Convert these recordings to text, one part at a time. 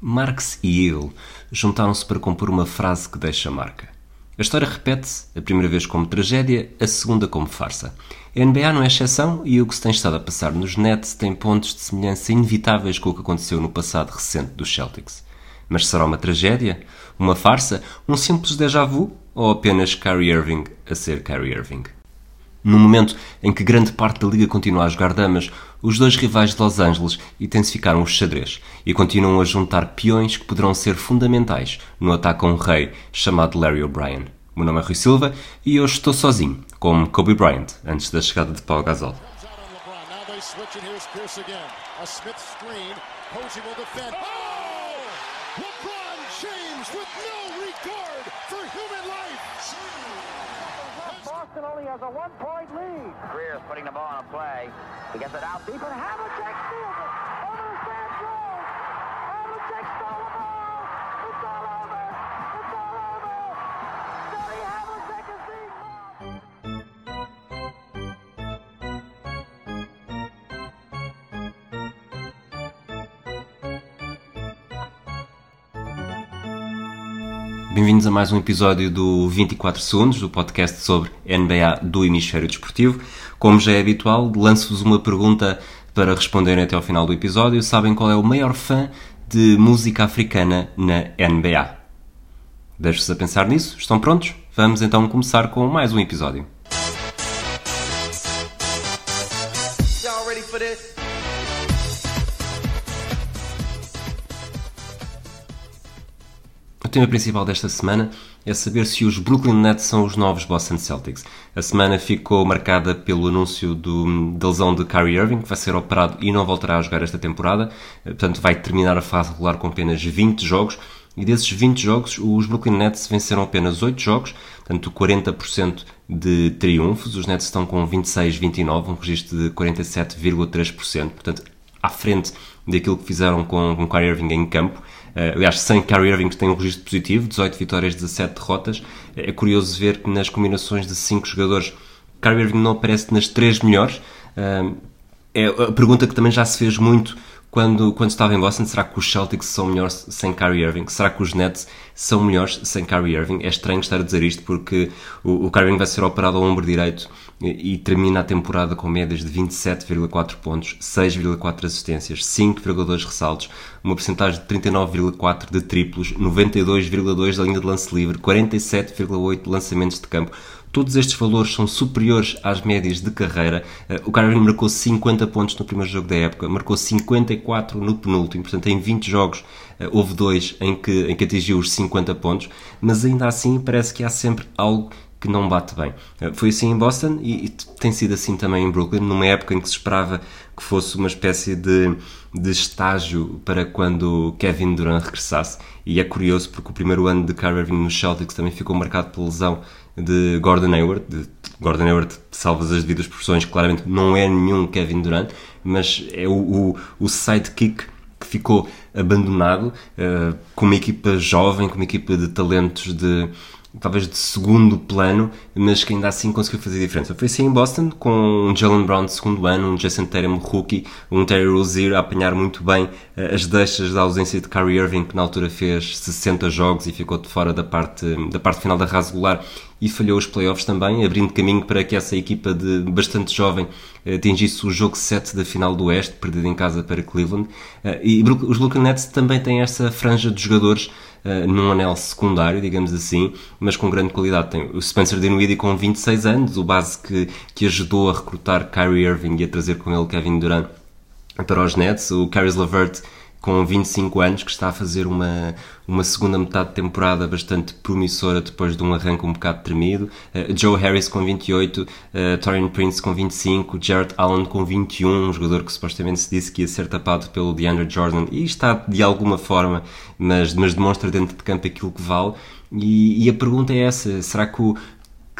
Marx e Hegel juntaram-se para compor uma frase que deixa marca. A história repete-se, a primeira vez como tragédia, a segunda como farsa. A NBA não é exceção e o que se tem estado a passar nos Nets tem pontos de semelhança inevitáveis com o que aconteceu no passado recente dos Celtics. Mas será uma tragédia? Uma farsa? Um simples déjà vu? Ou apenas Kyrie Irving a ser Kyrie Irving? No momento em que grande parte da liga continua a jogar damas, os dois rivais de Los Angeles intensificaram os xadrez e continuam a juntar peões que poderão ser fundamentais no ataque a um rei chamado Larry O'Brien. Meu nome é Rui Silva e hoje estou sozinho, como Kobe Bryant, antes da chegada de Paul Gasol. Boston only has a one-point lead. Greer is putting the ball on a play. He gets it out deep, and Havlicek steals it. Over the stand throws. Havlicek stole Bem-vindos a mais um episódio do 24 Segundos, do podcast sobre NBA do Hemisfério Desportivo. Como já é habitual, lanço-vos uma pergunta para responderem até ao final do episódio. Sabem qual é o maior fã de música africana na NBA? Deixo-vos a pensar nisso. Estão prontos? Vamos então começar com mais um episódio. Y'all ready for this? Tema principal desta semana é saber se os Brooklyn Nets são os novos Boston Celtics. A semana ficou marcada pelo anúncio do, da lesão de Kyrie Irving, que vai ser operado e não voltará a jogar esta temporada. Portanto, vai terminar a fase regular com apenas 20 jogos. E desses 20 jogos, os Brooklyn Nets venceram apenas 8 jogos, portanto 40% de triunfos. Os Nets estão com 26-29, um registro de 47,3%, portanto à frente daquilo que fizeram com, com Kyrie Irving em campo. Uh, aliás, sem Kyrie Irving que tem um registro positivo, 18 vitórias, 17 derrotas. É curioso ver que nas combinações de 5 jogadores, Kyrie Irving não aparece nas 3 melhores. Uh, é a pergunta que também já se fez muito quando, quando estava em Boston, será que os Celtics são melhores sem Kyrie Irving? Será que os Nets são melhores sem Kyrie Irving? É estranho estar a dizer isto porque o, o Kyrie Irving vai ser operado ao ombro direito e, e termina a temporada com médias de 27,4 pontos, 6,4 assistências, 5,2 ressaltos, uma porcentagem de 39,4 de triplos, 92,2 da linha de lance livre, 47,8 de lançamentos de campo. Todos estes valores são superiores às médias de carreira. O Kyrie marcou 50 pontos no primeiro jogo da época, marcou 54 no penúltimo, portanto em 20 jogos houve dois em que, em que atingiu os 50 pontos, mas ainda assim parece que há sempre algo que não bate bem. Foi assim em Boston e, e, tem sido assim também em Brooklyn, numa época em que se esperava que fosse uma espécie de, de estágio para quando Kevin Durant regressasse. E é curioso porque o primeiro ano de Kyrie Irving nos Celtics também ficou marcado pela lesão de Gordon Hayward. De Gordon Hayward, salvas as devidas proporções, claramente não é nenhum Kevin Durant, mas é o, o, o sidekick que ficou abandonado uh, com uma equipa jovem, com uma equipa de talentos de talvez de segundo plano, mas que ainda assim conseguiu fazer diferença. Foi assim em Boston, com um Jalen Brown de segundo ano, um Jason Tatum rookie, um Terry Rozier a apanhar muito bem uh, as deixas da ausência de Kyrie Irving, que na altura fez 60 jogos e ficou de fora da parte, da parte final da regular e falhou os playoffs também, abrindo caminho para que essa equipa de bastante jovem atingisse o jogo 7 da final do Oeste, perdido em casa para Cleveland. E os Brooklyn Nets também têm essa franja de jogadores Uh, num anel secundário, digamos assim, mas com grande qualidade. Tem o Spencer Dinwiddie com 26 anos, o base que, que ajudou a recrutar Kyrie Irving e a trazer com ele Kevin Durant para os Nets, o Caris LeVert com 25 anos, que está a fazer uma, uma segunda metade de temporada bastante promissora depois de um arranque um bocado tremido. Uh, Joe Harris com 28, uh, Torian Prince com 25, Jarrett Allen com 21, um jogador que supostamente se disse que ia ser tapado pelo DeAndre Jordan e está de alguma forma, mas, mas demonstra dentro de campo aquilo que vale. E, e a pergunta é essa: será que o,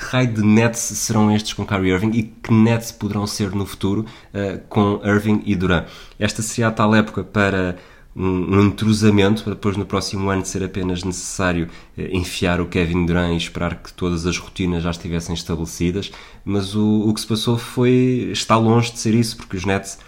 que raio de Nets serão estes com Kyrie Irving e que Nets poderão ser no futuro uh, com Irving e Durant. Esta seria a tal época para um, entrosamento, para depois no próximo ano ser apenas necessário uh, enfiar o Kevin Durant e esperar que todas as rotinas já estivessem estabelecidas, mas o, o que se passou foi, está longe de ser isso, porque os Nets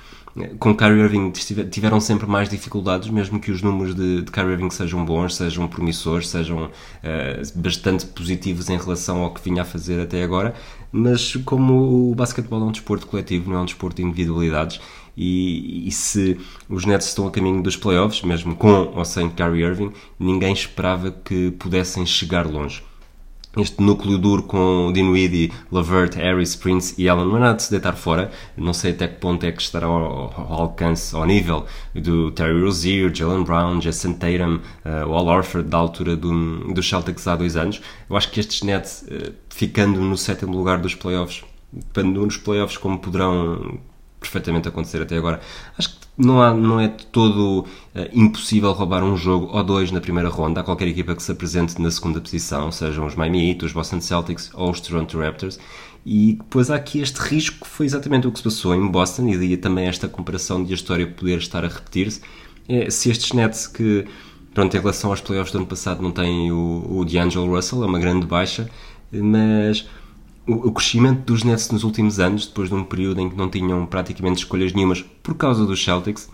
com Kyrie Irving tiveram sempre mais dificuldades, mesmo que os números de, de Kyrie Irving sejam bons, sejam promissores, sejam uh, bastante positivos em relação ao que vinha a fazer até agora. Mas como o basquetebol é um desporto coletivo, não é um desporto de individualidades, e, e, se os Nets estão a caminho dos playoffs, mesmo com ou sem Kyrie Irving, ninguém esperava que pudessem chegar longe este núcleo duro com Dinwiddie, Lavert, Harris, Prince e Allen não é nada de se deitar fora. Não sei até que ponto é que estará ao, ao alcance, ao nível do Terry Rozier, Jalen Brown, Jason Tatum, uh, Al Orford da altura do, do Celtics há dois anos. Eu acho que estes Nets, uh, ficando no sétimo lugar dos playoffs, nos playoffs como poderão perfeitamente acontecer até agora, acho que não, há, não é todo uh, impossível roubar um jogo ou dois na primeira ronda a qualquer equipa que se apresente na segunda posição, sejam os Miami Heat, os Boston Celtics ou os Toronto Raptors. E depois há aqui este risco que foi exatamente o que se passou em Boston, e daí também esta comparação de a história poder estar a repetir-se. É, se estes Nets que, pronto, em relação aos playoffs do ano passado, não têm o, o D'Angelo Russell, é uma grande baixa, mas o, crescimento dos Nets nos últimos anos, depois de um período em que não tinham praticamente escolhas nenhumas por causa dos Celtics,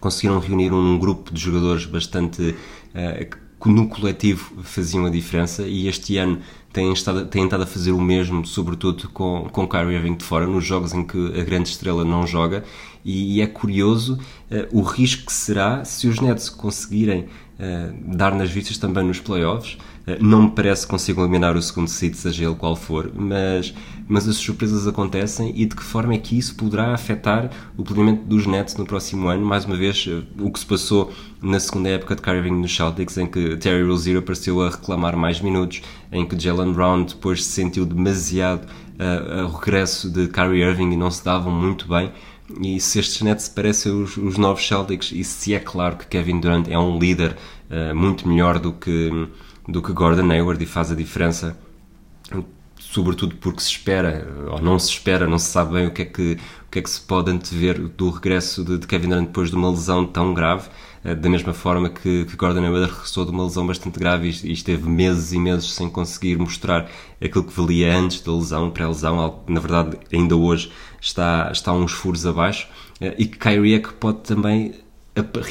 conseguiram reunir um grupo de jogadores bastante uh, que no coletivo faziam a diferença e este ano têm estado, têm estado a fazer o mesmo, sobretudo com, com Kyrie Irving de fora, nos jogos em que a grande estrela não joga. E, é curioso uh, o risco que será se os Nets conseguirem dar nas vistas também nos playoffs eh, não me parece que consigam eliminar o segundo seed, seja ele qual for, mas, mas as surpresas acontecem e de que forma é que isso poderá afetar o planeamento dos Nets no próximo ano? Mais uma vez, eh, o que se passou na segunda época de Irving nos Celtics, em que Terry Rozier apareceu a reclamar mais minutos, em que Jalen Brown depois se sentiu demasiado uh, ao regresso de Kyrie Irving e não se davam muito bem. E se estes Nets parecem os, os novos Celtics, e se é claro que Kevin Durant é um líder uh, muito melhor do que do que Gordon Hayward e faz a diferença sobretudo porque se espera ou não se espera, não se sabe bem o que é que, o que, é que se pode antever do regresso de, de Kevin Durant depois de uma lesão tão grave, da mesma forma que, que Gordon Hayward regressou de uma lesão bastante grave e, e, esteve meses e meses sem conseguir mostrar aquilo que valia antes da lesão, pré-lesão, algo que na verdade ainda hoje está, está uns furos abaixo, eh, e que Kyrie é que pode também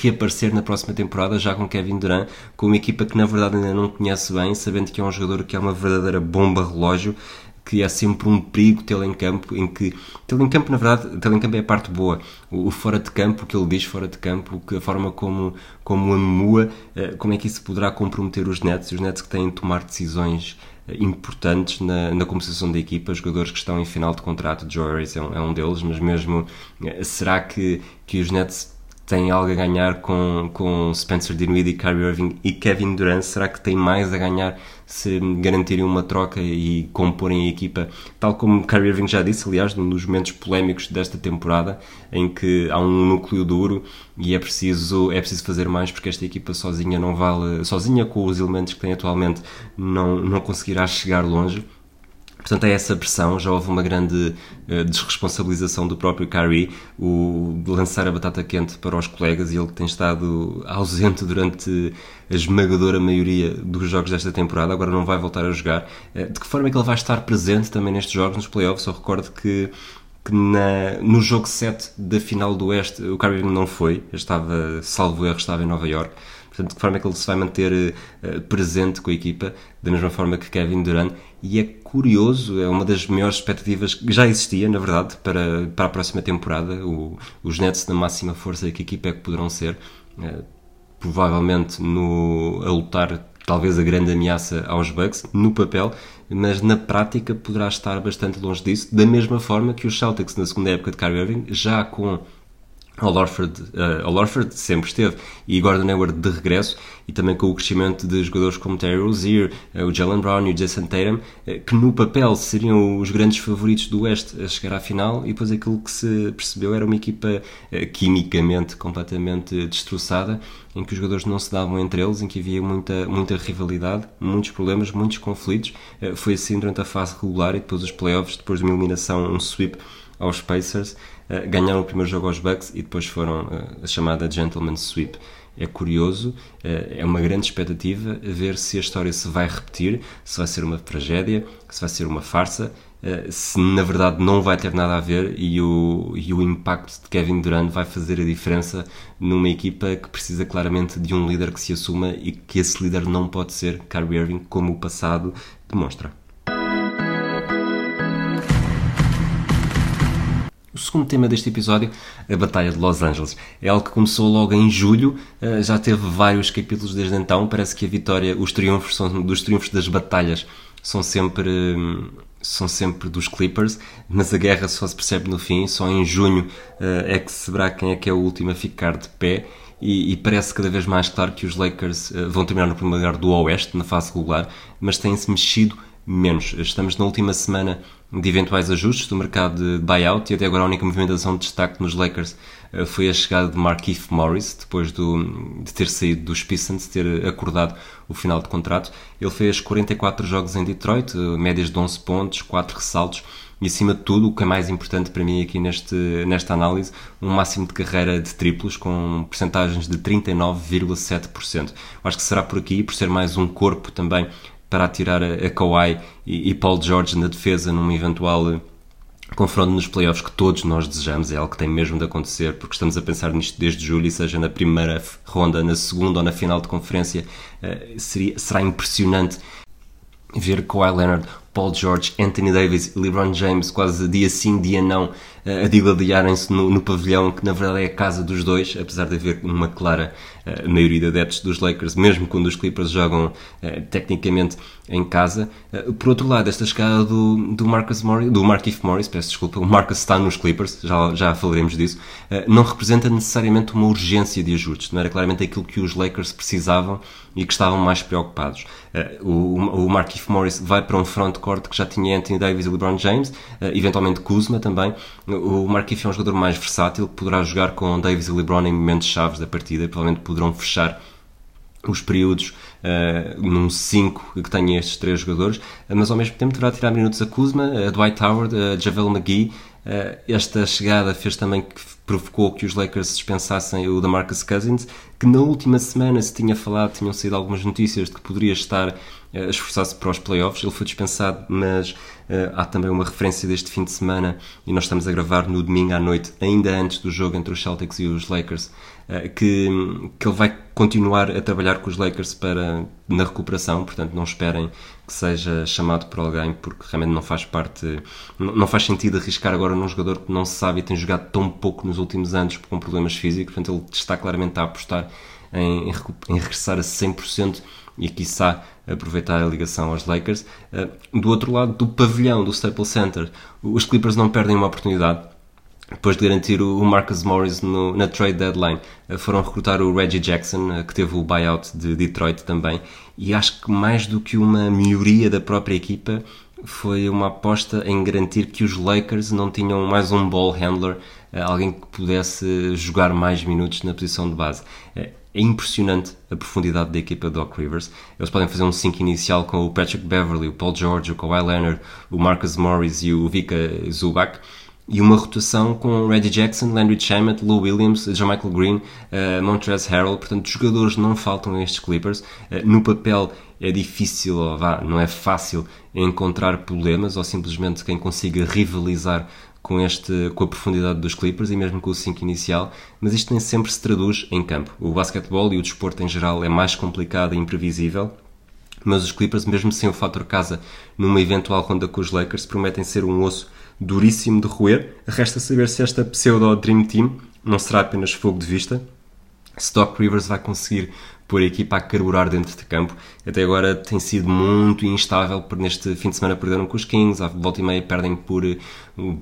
reaparecer na próxima temporada já com Kevin Durant, com uma equipa que na verdade ainda não conhece bem, sabendo que é um jogador que é uma verdadeira bomba relógio, que é sempre um perigo tê-lo em campo, em que tê-lo em campo, na verdade, tê-lo em campo é a parte boa. O, o, fora de campo, o que ele diz fora de campo, que a forma como, como amua, eh, como é que isso poderá comprometer os Nets, os Nets que têm de tomar decisões eh, importantes na, na composição da equipa, jogadores que estão em final de contrato, Joe Harris é um, é um deles, mas mesmo eh, será que, que os Nets tem algo a ganhar com, com Spencer Dinwiddie, Kyrie Irving e Kevin Durant? Será que tem mais a ganhar se garantirem uma troca e comporem a equipa? Tal como Kyrie Irving já disse, aliás, num dos momentos polémicos desta temporada, em que há um núcleo duro e é preciso, é preciso fazer mais porque esta equipa sozinha não vale, sozinha com os elementos que tem atualmente, não, não conseguirá chegar longe. Portanto, é essa pressão. Já houve uma grande uh, desresponsabilização do próprio Kyrie, o lançar a batata quente para os colegas e ele que tem estado ausente durante a esmagadora maioria dos jogos desta temporada, agora não vai voltar a jogar. Uh, de que forma é que ele vai estar presente também nestes jogos, nos playoffs? Eu recordo que que na, no jogo 7 da final do Oeste o Kyrie não foi, estava, salvo erro, estava em Nova York. Portanto, de que forma é que ele se vai manter uh, presente com a equipa, da mesma forma que Kevin Durant. E é curioso, é uma das maiores expectativas que já existia, na verdade, para, para a próxima temporada. O, os Nets na máxima força que a equipa é que poderão ser. Uh, provavelmente no, a lutar talvez a grande ameaça aos Bucks no papel, mas na prática poderá estar bastante longe disso, da mesma forma que os Celtics na segunda época de Kyrie Irving, já com Al Orford, uh, Orford sempre esteve e Gordon Hayward de regresso e também com o crescimento de jogadores como Terry Rozier, uh, o Jalen Brown e o Jason Tatum uh, que no papel seriam os grandes favoritos do Oeste a chegar à final e depois aquilo que se percebeu era uma equipa quimicamente completamente destroçada em que os jogadores não se davam entre eles, em que havia muita, muita rivalidade, muitos problemas, muitos conflitos. Foi assim durante a fase regular e depois os playoffs, depois de uma eliminação, um sweep aos Pacers, uh, ganharam o primeiro jogo aos Bucks e depois foram uh, a chamada Gentleman Sweep. é curioso, é uma grande expectativa ver se a história se vai repetir, se vai ser uma tragédia, se vai ser uma farsa, se na verdade não vai ter nada a ver e o, e o impacto de Kevin Durant vai fazer a diferença numa equipa que precisa claramente de um líder que se assuma e que esse líder não pode ser Kyrie Irving, como o passado demonstra. Segundo tema deste episódio, a Batalha de Los Angeles. É algo que começou logo em julho, já teve vários capítulos desde então. Parece que a vitória, os triunfos são dos triunfos das batalhas são sempre são sempre dos Clippers, mas a guerra só se percebe no fim. Só em junho é que se verá quem é que é o último a ficar de pé. E, e, parece cada vez mais claro que os Lakers uh, vão terminar no primeiro lugar do Oeste, na fase regular, mas têm-se mexido menos. Estamos na última semana de eventuais ajustes do mercado de buyout e até agora a única movimentação de destaque nos Lakers uh, foi a chegada de Markieff Morris, depois do, de ter saído dos Pistons, ter acordado o final de contrato. Ele fez 44 jogos em Detroit, uh, médias de 11 pontos, 4 ressaltos e acima de tudo, o que é mais importante para mim aqui neste, nesta análise, um máximo de carreira de triplos com percentagens de 39,7%. Acho que será por aqui, por ser mais um corpo também para atirar a, a Kawhi e, e Paul George na defesa num eventual confronto nos playoffs que todos nós desejamos, é algo que tem mesmo de acontecer, porque estamos a pensar nisto desde julho, e seja na primeira ronda, na segunda ou na final de conferência, seria, será impressionante ver Kawhi Leonard, Paul George, Anthony Davis e LeBron James quase dia sim, dia não, a digladiarem-se no, no, pavilhão, que na verdade é a casa dos dois, apesar de haver uma clara uh, maioria de adeptos dos Lakers, mesmo quando os Clippers jogam uh, tecnicamente em casa. Por outro lado, esta chegada do, do Marcus Morris, do Markieff Morris, peço desculpa, o Marcus está nos Clippers, já, já falaremos disso, não representa necessariamente uma urgência de ajustes, não era claramente aquilo que os Lakers precisavam e que estavam mais preocupados. o, o Markieff Morris vai para um front-court que já tinha Anthony Davis e LeBron James, eventualmente Kuzma também, o Marquinhos é um jogador mais versátil que poderá jogar com Davis e LeBron em momentos chaves da partida, provavelmente poderão fechar os períodos uh, num 5 que tenha estes três jogadores, mas ao mesmo tempo deverá tirar minutos a Kuzma, a Dwight Howard, a Javel McGee. Uh, esta chegada fez também que provocou que os Lakers dispensassem o DeMarcus Cousins, que na última semana se tinha falado, tinham saído algumas notícias de que poderia estar a esforçar-se para os playoffs. Ele foi dispensado, mas há também uma referência deste fim de semana e nós estamos a gravar no domingo à noite, ainda antes do jogo entre os Celtics e os Lakers, uh, que, que ele vai continuar a trabalhar com os Lakers para, na recuperação, portanto não esperem que seja chamado por alguém porque realmente não faz parte, não, faz sentido arriscar agora num jogador que não se sabe e tem jogado tão pouco nos últimos anos com problemas físicos, portanto ele está claramente a apostar em, em regressar a 100% e quiçá aproveitar a ligação aos Lakers. Eh, do outro lado do pavilhão do Staples Center, os Clippers não perdem uma oportunidade. Depois de garantir o Marcus Morris no, na trade deadline, eh, foram recrutar o Reggie Jackson, eh, que teve o buyout de Detroit também, e acho que mais do que uma melhoria da própria equipa, foi uma aposta em garantir que os Lakers não tinham mais um ball handler, alguém que pudesse jogar mais minutos na posição de base. É impressionante a profundidade da equipa do Doc Rivers. Eles podem fazer um 5 inicial com o Patrick Beverly, o Paul George, o Kawhi Leonard, o Marcus Morris e o Vika Zubac. E uma rotação com Reggie Jackson, Landry Shamet, Lou Williams, Michael Green, uh, Montrezl Harrell. Portanto, jogadores não faltam a estes Clippers. Uh, no papel é difícil, ou vá, não é fácil encontrar problemas ou simplesmente quem consiga rivalizar com, este, com a profundidade dos Clippers e mesmo com o 5 inicial, mas isto nem sempre se traduz em campo. O basquetebol e o desporto em geral é mais complicado e imprevisível, mas os Clippers, mesmo sem o fator casa, numa eventual ronda com os Lakers, prometem ser um osso duríssimo de roer. Resta saber se esta pseudo Dream Team não será apenas fogo de vista, se Doc Rivers vai conseguir pôr a equipa a carburar dentro de campo. Até agora tem sido muito instável, por neste fim de semana perderam com os Kings, à volta e meia perdem por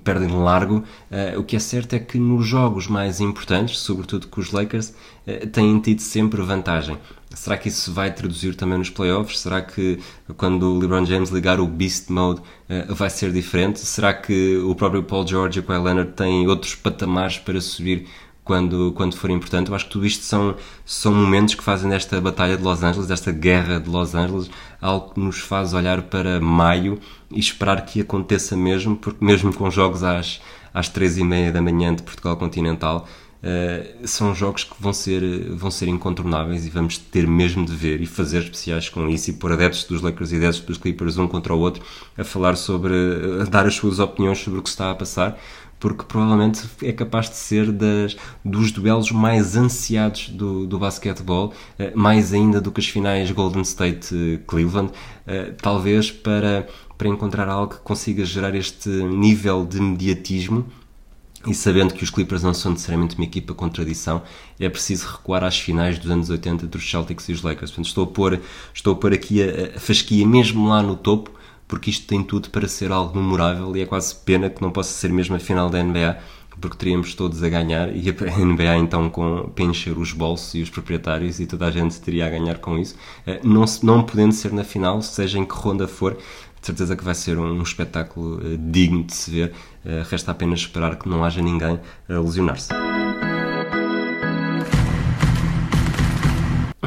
perdem largo. Uh, o que é certo é que nos jogos mais importantes, sobretudo com os Lakers, uh, têm tido sempre vantagem. Será que isso vai traduzir também nos playoffs? Será que quando o LeBron James ligar o Beast Mode uh, vai ser diferente? Será que o próprio Paul George e o Kawhi Leonard têm outros patamares para subir quando, quando for importante. Eu acho que tudo isto são, são momentos que fazem desta batalha de Los Angeles, desta guerra de Los Angeles, algo que nos faz olhar para maio e esperar que aconteça mesmo, porque mesmo com jogos às, às três e meia da manhã de Portugal Continental, uh, são jogos que vão ser, vão ser incontornáveis e vamos ter mesmo de ver e fazer especiais com isso e pôr adeptos dos Lakers e adeptos dos Clippers um contra o outro a falar sobre, a dar as suas opiniões sobre o que está a passar porque provavelmente é capaz de ser das, dos duelos mais ansiados do, do basquetebol, eh, mais ainda do que as finais Golden State-Cleveland, eh, talvez para, para encontrar algo que consiga gerar este nível de mediatismo e sabendo que os Clippers não são necessariamente uma equipa com tradição, é preciso recuar às finais dos anos 80 dos Celtics e os Lakers. Portanto, estou a pôr, estou a pôr aqui a, a fasquia mesmo lá no topo, porque isto tem tudo para ser algo memorável e é quase pena que não possa ser mesmo a final da NBA, porque teríamos todos a ganhar e a NBA então com, para encher os bolsos e os proprietários e toda a gente teria a ganhar com isso. Eh, não, não podendo ser na final, seja em que ronda for, de certeza que vai ser um espetáculo eh, digno de se ver. Eh, resta apenas esperar que não haja ninguém a lesionar-se.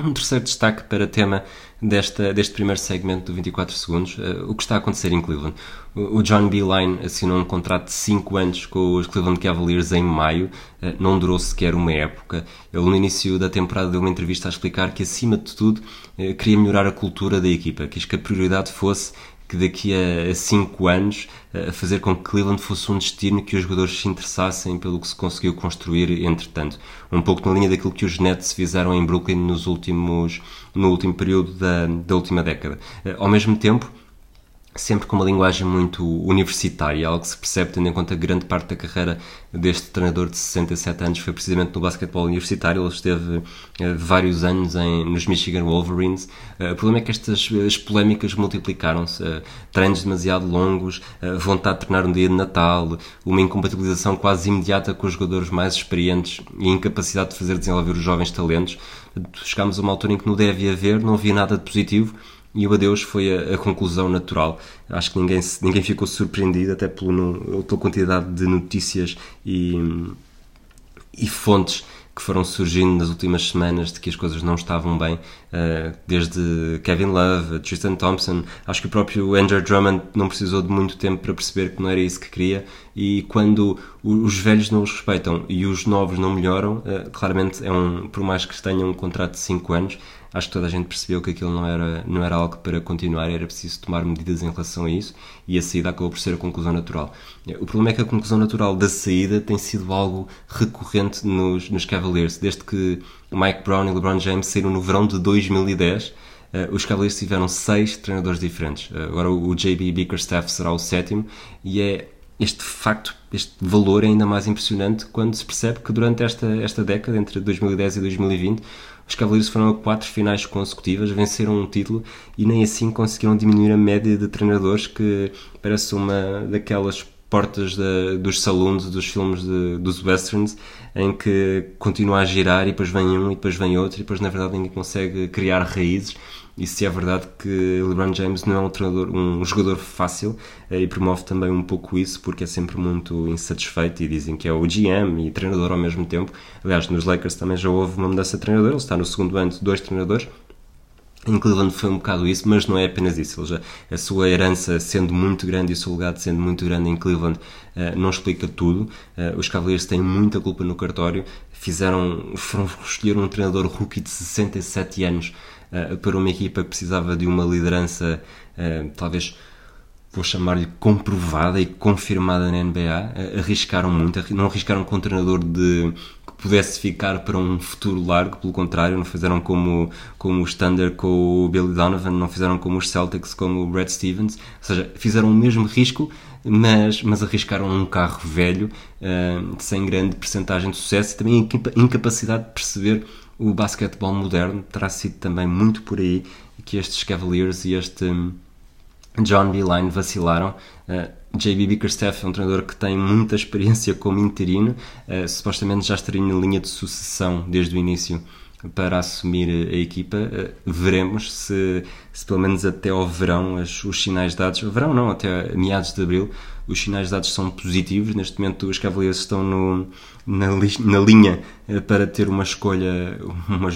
Um terceiro destaque para tema desta, deste primeiro segmento do 24 segundos, uh, o que está a acontecer em Cleveland. O, o John Beeline assinou um contrato de 5 anos com os Cleveland Cavaliers em maio, uh, não durou sequer uma época. Ele, no início da temporada, deu uma entrevista a explicar que, acima de tudo, uh, queria melhorar a cultura da equipa, quis que a prioridade fosse que daqui a 5 anos a fazer com que Cleveland fosse um destino que os jogadores se interessassem pelo que se conseguiu construir entretanto. Um pouco na linha daquilo que os Nets fizeram em Brooklyn nos últimos, no último período da, da última década. Ao mesmo tempo, sempre com uma linguagem muito universitária, algo que se percebe tendo em conta que grande parte da carreira deste treinador de 67 anos foi precisamente no basquetebol universitário. Ele esteve uh, vários anos em, nos Michigan Wolverines. Uh, o problema é que estas as polémicas multiplicaram-se. Uh, treinos demasiado longos, vontade de treinar um dia de Natal, uma incompatibilização quase imediata com os jogadores mais experientes e incapacidade de fazer desenvolver os jovens talentos. Chegámos a uma altura em que não deve haver, não havia nada de positivo e o adeus foi a, a, conclusão natural. Acho que ninguém, ninguém ficou surpreendido, até pelo, pela quantidade de notícias e, e fontes que foram surgindo nas últimas semanas de que as coisas não estavam bem, uh, desde Kevin Love, Tristan Thompson. Acho que o próprio Andrew Drummond não precisou de muito tempo para perceber que não era isso que queria. E quando os velhos não os respeitam e os novos não melhoram, uh, claramente é um, por mais que tenham um contrato de 5 anos, acho que toda a gente percebeu que aquilo não era, não era algo para continuar, era preciso tomar medidas em relação a isso e a saída acabou por ser a conclusão natural. O problema é que a conclusão natural da saída tem sido algo recorrente nos, nos Cavaliers, desde que Mike Brown e LeBron James saíram no verão de 2010. Uh, eh, os Cavaliers tiveram seis treinadores diferentes. Uh, agora o, o JB Bickerstaff será o sétimo e é este facto, este valor é ainda mais impressionante quando se percebe que durante esta, esta década, entre 2010 e 2020, os Cavaleiros foram a quatro finais consecutivas, venceram um título e nem assim conseguiram diminuir a média de treinadores, que parece uma daquelas portas dos saloons dos filmes de, dos westerns em que continua a girar e depois vem um e depois vem outro e depois na verdade ninguém consegue criar raízes e se é verdade que LeBron James não é um treinador, um jogador fácil eh, e promove também um pouco isso porque é sempre muito insatisfeito e dizem que é o GM e treinador ao mesmo tempo. Aliás, nos Lakers também já houve uma mudança de treinador, ele está no segundo ano de dois treinadores. Em Cleveland foi um bocado isso, mas não é apenas isso. Já, a sua herança sendo muito grande e o seu legado sendo muito grande em Cleveland uh, não explica tudo. Uh, os Cavaliers têm muita culpa no cartório. Fizeram, foram escolher um treinador rookie de 67 anos uh, para uma equipa que precisava de uma liderança, talvez vou chamar-lhe comprovada e confirmada na NBA. Arriscaram muito, não arriscaram com um treinador de pudesse ficar para um futuro largo, pelo contrário, não fizeram como, como o Thunder com o Billy Donovan, não fizeram como os Celtics com o Brad Stevens, ou seja, fizeram o mesmo risco, mas, mas arriscaram um carro velho, uh, sem grande percentagem de sucesso e também incapacidade de perceber o basquetebol moderno terá sido também muito por aí que estes Cavaliers e este hum, John Beeline vacilaram. Uh, JB Bickerstaff é um treinador que tem muita experiência como interino, uh, supostamente já estaria na linha de sucessão desde o início para assumir a equipa. Uh, veremos se, se, pelo menos até ao verão, as, os sinais dados, verão não, até meados de abril, os sinais dados são positivos. Neste momento, os Cavaliers estão no, na, na linha eh, para ter uma escolha, uma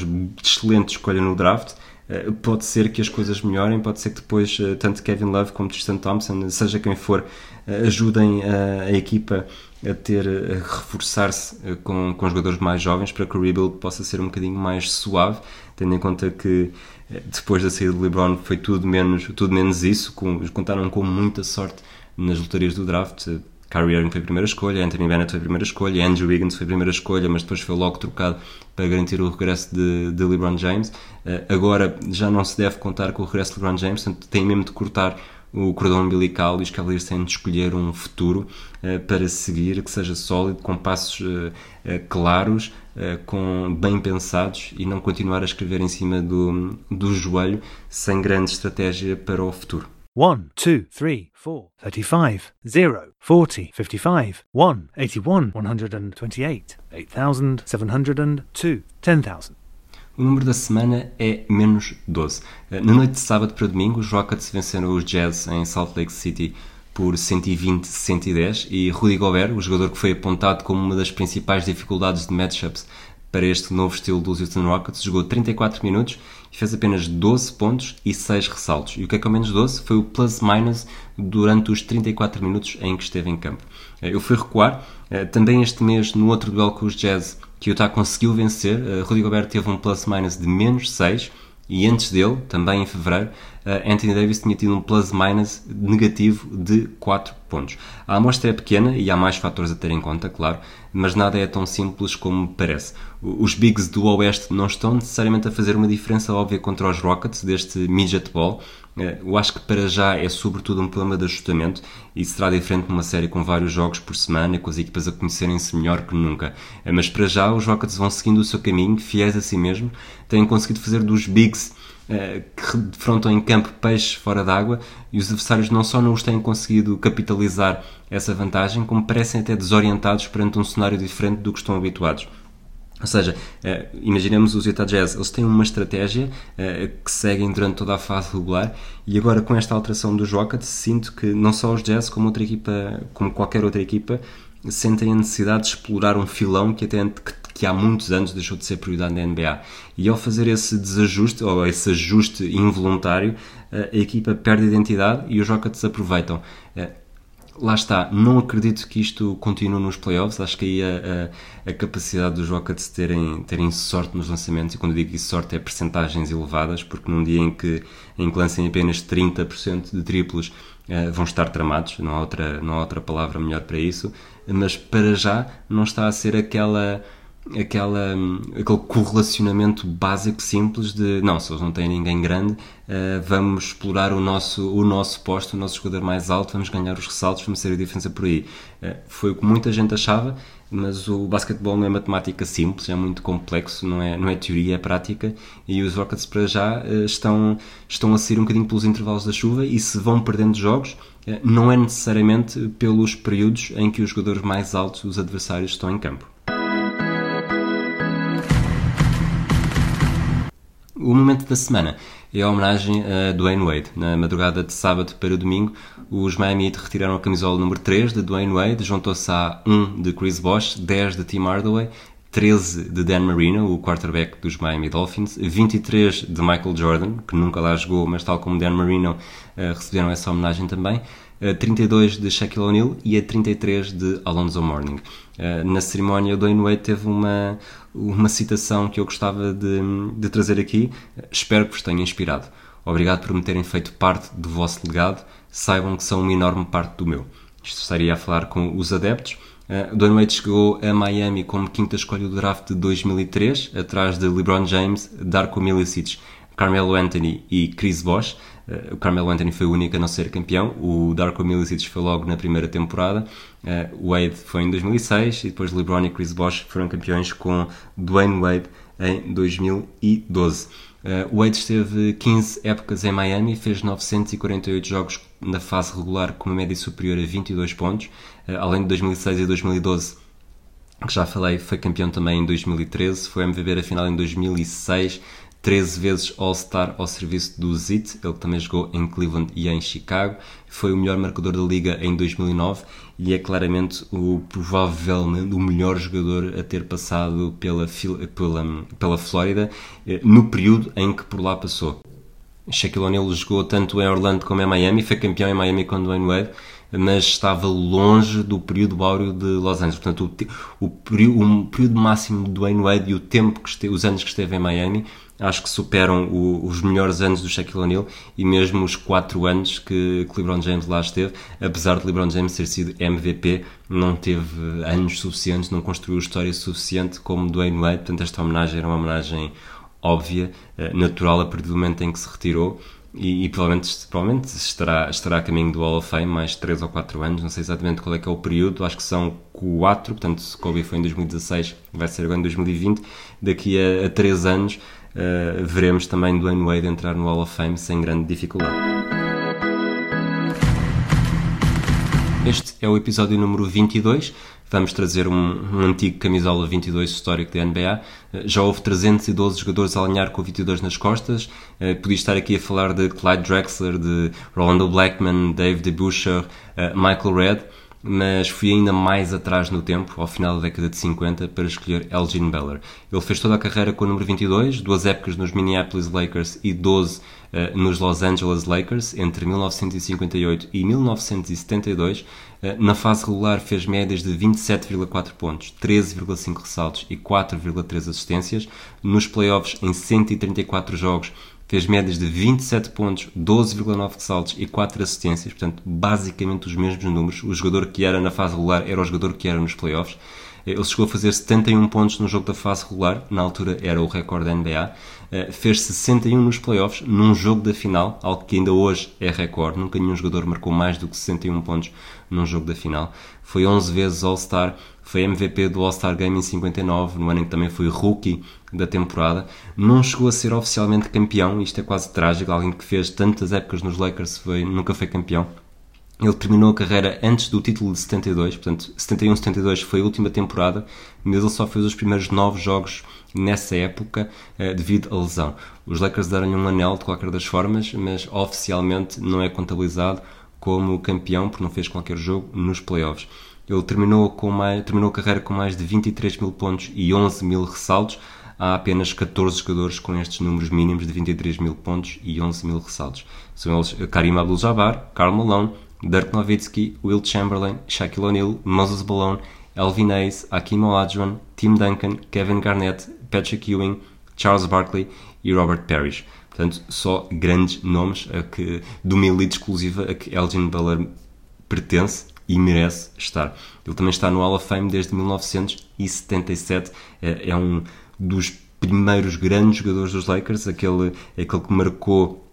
excelente escolha no draft. Eh, pode ser que as coisas melhorem, pode ser que depois eh, tanto Kevin Love como Tristan Thompson, seja quem for, ajudem a, a equipa a ter a reforçar-se eh, com, com jogadores mais jovens para que o rebuild possa ser um bocadinho mais suave, tendo em conta que eh, depois da saída do LeBron foi tudo menos, tudo menos isso, com, contaram com muita sorte nas lotarias do draft. Kyrie Irving foi a primeira escolha, Anthony Bennett foi a primeira escolha, Andrew Wiggins foi a primeira escolha, mas depois foi logo trocado para garantir o regresso de, de LeBron James. Eh, agora já não se deve contar com o regresso de LeBron James, portanto tem mesmo de cortar o cordão umbilical e os Cavaliers têm de escolher um futuro uh, para seguir que seja sólido, com passos uh, uh, claros, com bem pensados e não continuar a escrever em cima do, do joelho sem grande estratégia para o futuro. 1, 2, 3, 4, 35, 0, 40, 55, 1, 81, 128, 8,702, 10,000. O número da semana é menos 12. Na noite de sábado para domingo, os Rockets venceram os Jazz em Salt Lake City por 120-110 e Rudy Gobert, o jogador que foi apontado como uma das principais dificuldades de matchups para este novo estilo dos Houston Rockets, jogou 34 minutos fez apenas 12 pontos e 6 ressaltos. E o que é que é o menos 12? Foi o plus-minus durante os 34 minutos em que esteve em campo. Eu fui recuar, também este mês no outro duelo com os Jazz, que o Utah conseguiu vencer, Rudy Gobert teve um plus-minus de menos 6 e antes dele, também em fevereiro, Anthony Davis tinha tido um plus-minus negativo de 4 pontos. A amostra é pequena e há mais fatores a ter em conta, claro, mas nada é tão simples como parece. Os Bigs do Oeste não estão necessariamente a fazer uma diferença óbvia contra os Rockets deste midget ball. Eu acho que para já é sobretudo um problema de ajustamento e será diferente numa série com vários jogos por semana, com as equipas a conhecerem-se melhor que nunca. Mas para já os Rockets vão seguindo o seu caminho, fiéis a si mesmo, têm conseguido fazer dos Bigs que defrontam em campo peixes fora d'água e os adversários não só não os têm conseguido capitalizar essa vantagem, como parecem até desorientados perante um cenário diferente do que estão habituados. Ou seja, imaginemos os Utah Jazz, eles têm uma estratégia que seguem durante toda a fase regular e agora com esta alteração dos Rockets sinto que não só os Jazz como outra equipa, como qualquer outra equipa, sentem a necessidade de explorar um filão que até que que há muitos anos deixou de ser prioridade na NBA. E ao fazer esse desajuste, ou esse ajuste involuntário, a equipa perde identidade e os Rockets aproveitam. Lá está, não acredito que isto continue nos playoffs. Acho que aí a, a, a capacidade dos Rockets terem, terem sorte nos lançamentos, e quando digo sorte é percentagens elevadas, porque num dia em que, em que lancem apenas 30% de triplos, vão estar tramados, não há, outra, não há outra palavra melhor para isso, mas para já não está a ser aquela aquela, aquele correlacionamento básico, simples de não, se eles não têm ninguém grande, uh, vamos explorar o nosso, o nosso posto, o nosso jogador mais alto, vamos ganhar os ressaltos, vamos ser a diferença por aí. Uh, foi o que muita gente achava, mas o basquetebol não é matemática simples, é muito complexo, não é, não é teoria, é prática, e os Rockets para já uh, estão, estão a sair um bocadinho pelos intervalos da chuva e se vão perdendo jogos, não é necessariamente pelos períodos em que os jogadores mais altos, os adversários, estão em campo. O momento da semana é a homenagem a Dwayne Wade. Na madrugada de sábado para domingo, os Miami Heat retiraram a camisola número 3 de Dwayne Wade, juntou-se a 1 de Chris Bosh, 10 de Tim Hardaway, 13 de Dan Marino, o quarterback dos Miami Dolphins, 23 de Michael Jordan, que nunca lá jogou, mas tal como Dan Marino receberam essa homenagem também, a 32 de Shaquille O'Neal e a 33 de Alonzo Mourning. Na cerimónia, o Dwayne Wade teve uma, uma citação que eu gostava de, de trazer aqui. Espero que vos tenha inspirado. Obrigado por me terem feito parte do vosso legado. Saibam que são uma enorme parte do meu. Isto estaria a falar com os adeptos. Uh, Dwayne Wade chegou a Miami como quinta escolha do draft de 2003, atrás de LeBron James, Darko Milicic, Carmelo Anthony e Chris Bosh. Uh, o Carmelo Anthony foi o único a não ser campeão, o Darko Milicic foi logo na primeira temporada, uh, Wade foi em 2006 e depois LeBron e Chris Bosh foram campeões com Dwayne Wade em 2012. Uh, Wade esteve 15 épocas em Miami, fez 948 jogos na fase regular com uma média superior a 22 pontos, uh, além de 2006 e 2012 que já falei, foi campeão também em 2013, foi MVP da final em 2006, 13 vezes All-Star ao serviço do Zit, ele também jogou em Cleveland e em Chicago, foi o melhor marcador da liga em 2009 e é claramente o provavelmente o melhor jogador a ter passado pela, pela, pela Flórida no período em que por lá passou. Shaquille O'Neal jogou tanto em Orlando como em Miami, foi campeão em Miami com Dwayne Wade, mas estava longe do período áureo de Los Angeles. Portanto, o, o, período, um período máximo do Dwayne Wade e o tempo que este, os anos que esteve em Miami acho que superam o- os melhores anos do Shaquille O'Neal e mesmo os 4 anos que, que LeBron James lá esteve, apesar de LeBron James ter sido MVP, não teve anos suficientes, não construiu história suficiente como Dwayne Wade, portanto esta homenagem era uma homenagem óbvia, eh, natural a partir do momento em que se retirou. E, e provavelmente, provavelmente estará, estará a caminho do Hall of Fame mais 3 ou 4 anos, não sei exatamente qual é que é o período, acho que são 4, portanto se Kobe foi em 2016, vai ser agora em 2020, daqui a, a 3 anos eh, veremos também Dwayne Wade entrar no Hall of Fame sem grande dificuldade. Este é o episódio número 22. Vamos trazer um, um antigo camisola 22 histórico da NBA. Eh, Já houve 312 jogadores a alinhar com o 22 nas costas. Eh, Podia estar aqui a falar de Clyde Drexler, de Rolando Blackman, Dave DeBuscher, Michael Redd, mas fui ainda mais atrás no tempo, ao final da década de 50, para escolher Elgin Baylor. Ele fez toda a carreira com o número 22, duas épocas nos Minneapolis Lakers e 12 eh, nos Los Angeles Lakers, entre 1958 e 1972. Eh, na fase regular fez médias de 27,4 pontos, 13,5 ressaltos e 4,3 assistências. Nos playoffs, em 134 jogos, fez médias de 27 pontos, 12,9 ressaltos e 4 assistências, portanto, basicamente os mesmos números. O jogador que era na fase regular era o jogador que era nos playoffs. Ele chegou a fazer 71 pontos no jogo da fase regular, na altura era o recorde da NBA. Eh, Fez 61 nos playoffs, num jogo da final, algo que ainda hoje é recorde. Nunca nenhum jogador marcou mais do que 61 pontos num jogo da final. Foi 11 vezes All-Star, foi MVP do All-Star Game em 59, no ano em que também foi rookie da temporada. Não chegou a ser oficialmente campeão, isto é quase trágico. Alguém que fez tantas épocas nos Lakers foi, nunca foi campeão. Ele terminou a carreira antes do título de 72, portanto, 71-72 foi a última temporada, mas ele só fez os primeiros nove jogos nessa época eh, devido à lesão. Os Lakers deram-lhe um anel de qualquer das formas, mas oficialmente não é contabilizado como campeão, porque não fez qualquer jogo nos playoffs. Ele terminou, com mais, terminou a carreira com mais de 23 mil pontos e 11 mil ressaltos. Há apenas 14 jogadores com estes números mínimos de 23 mil pontos e 11 mil ressaltos. São eles Karim Abdul-Jabbar, Karl Malone, Dirk Nowitzki, Will Chamberlain, Shaquille O'Neal, Moses Malone, Elvin Hayes, Hakim Olajuwon, Tim Duncan, Kevin Garnett, Patrick Ewing, Charles Barkley e Robert Parrish. Portanto, só grandes nomes a que, de uma elite exclusiva a que Elgin Baylor pertence e merece estar. Ele também está no Hall of Fame desde 1977. É, é um dos primeiros grandes jogadores dos Lakers, aquele, aquele que marcou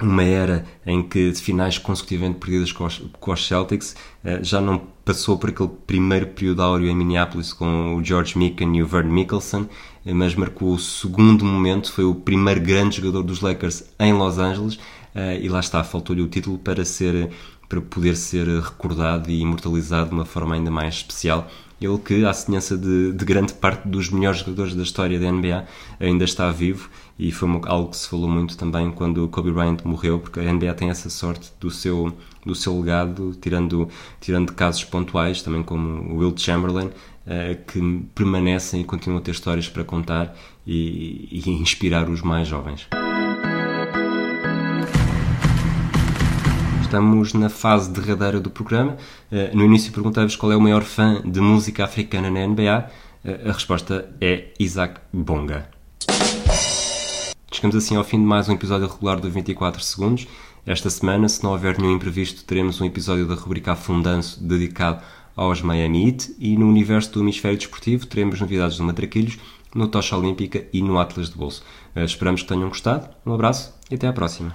uma era em que finais consecutivamente perdidas com os, com os Celtics eh, já não passou por aquele primeiro período áureo em Minneapolis com o George Mikan e o Vern Mickelson, eh, mas marcou o segundo momento, foi o primeiro grande jogador dos Lakers em Los Angeles eh, e lá está, faltou-lhe o título para ser para poder ser recordado e imortalizado de uma forma ainda mais especial. Ele que, à semelhança de, de grande parte dos melhores jogadores da história da NBA, ainda está vivo e foi algo que se falou muito também quando Kobe Bryant morreu, porque a NBA tem essa sorte do seu, do seu legado, tirando, tirando casos pontuais, também como o Will Chamberlain, eh, que permanecem e continuam a ter histórias para contar e, e inspirar os mais jovens. Estamos na fase derradeira do programa. Eh, No início perguntei-vos qual é o maior fã de música africana na NBA. Eh, A resposta é Isaac Bonga. Chegamos assim ao fim de mais um episódio regular do 24 Segundos. Esta semana, se não houver nenhum imprevisto, teremos um episódio da rubrica Afundanço dedicado aos Miami Heat e no universo do hemisfério desportivo teremos novidades do Matraquilhos, no Tocha Olímpica e no Atlas de Bolso. Eh, Esperamos que tenham gostado. Um abraço e até à próxima.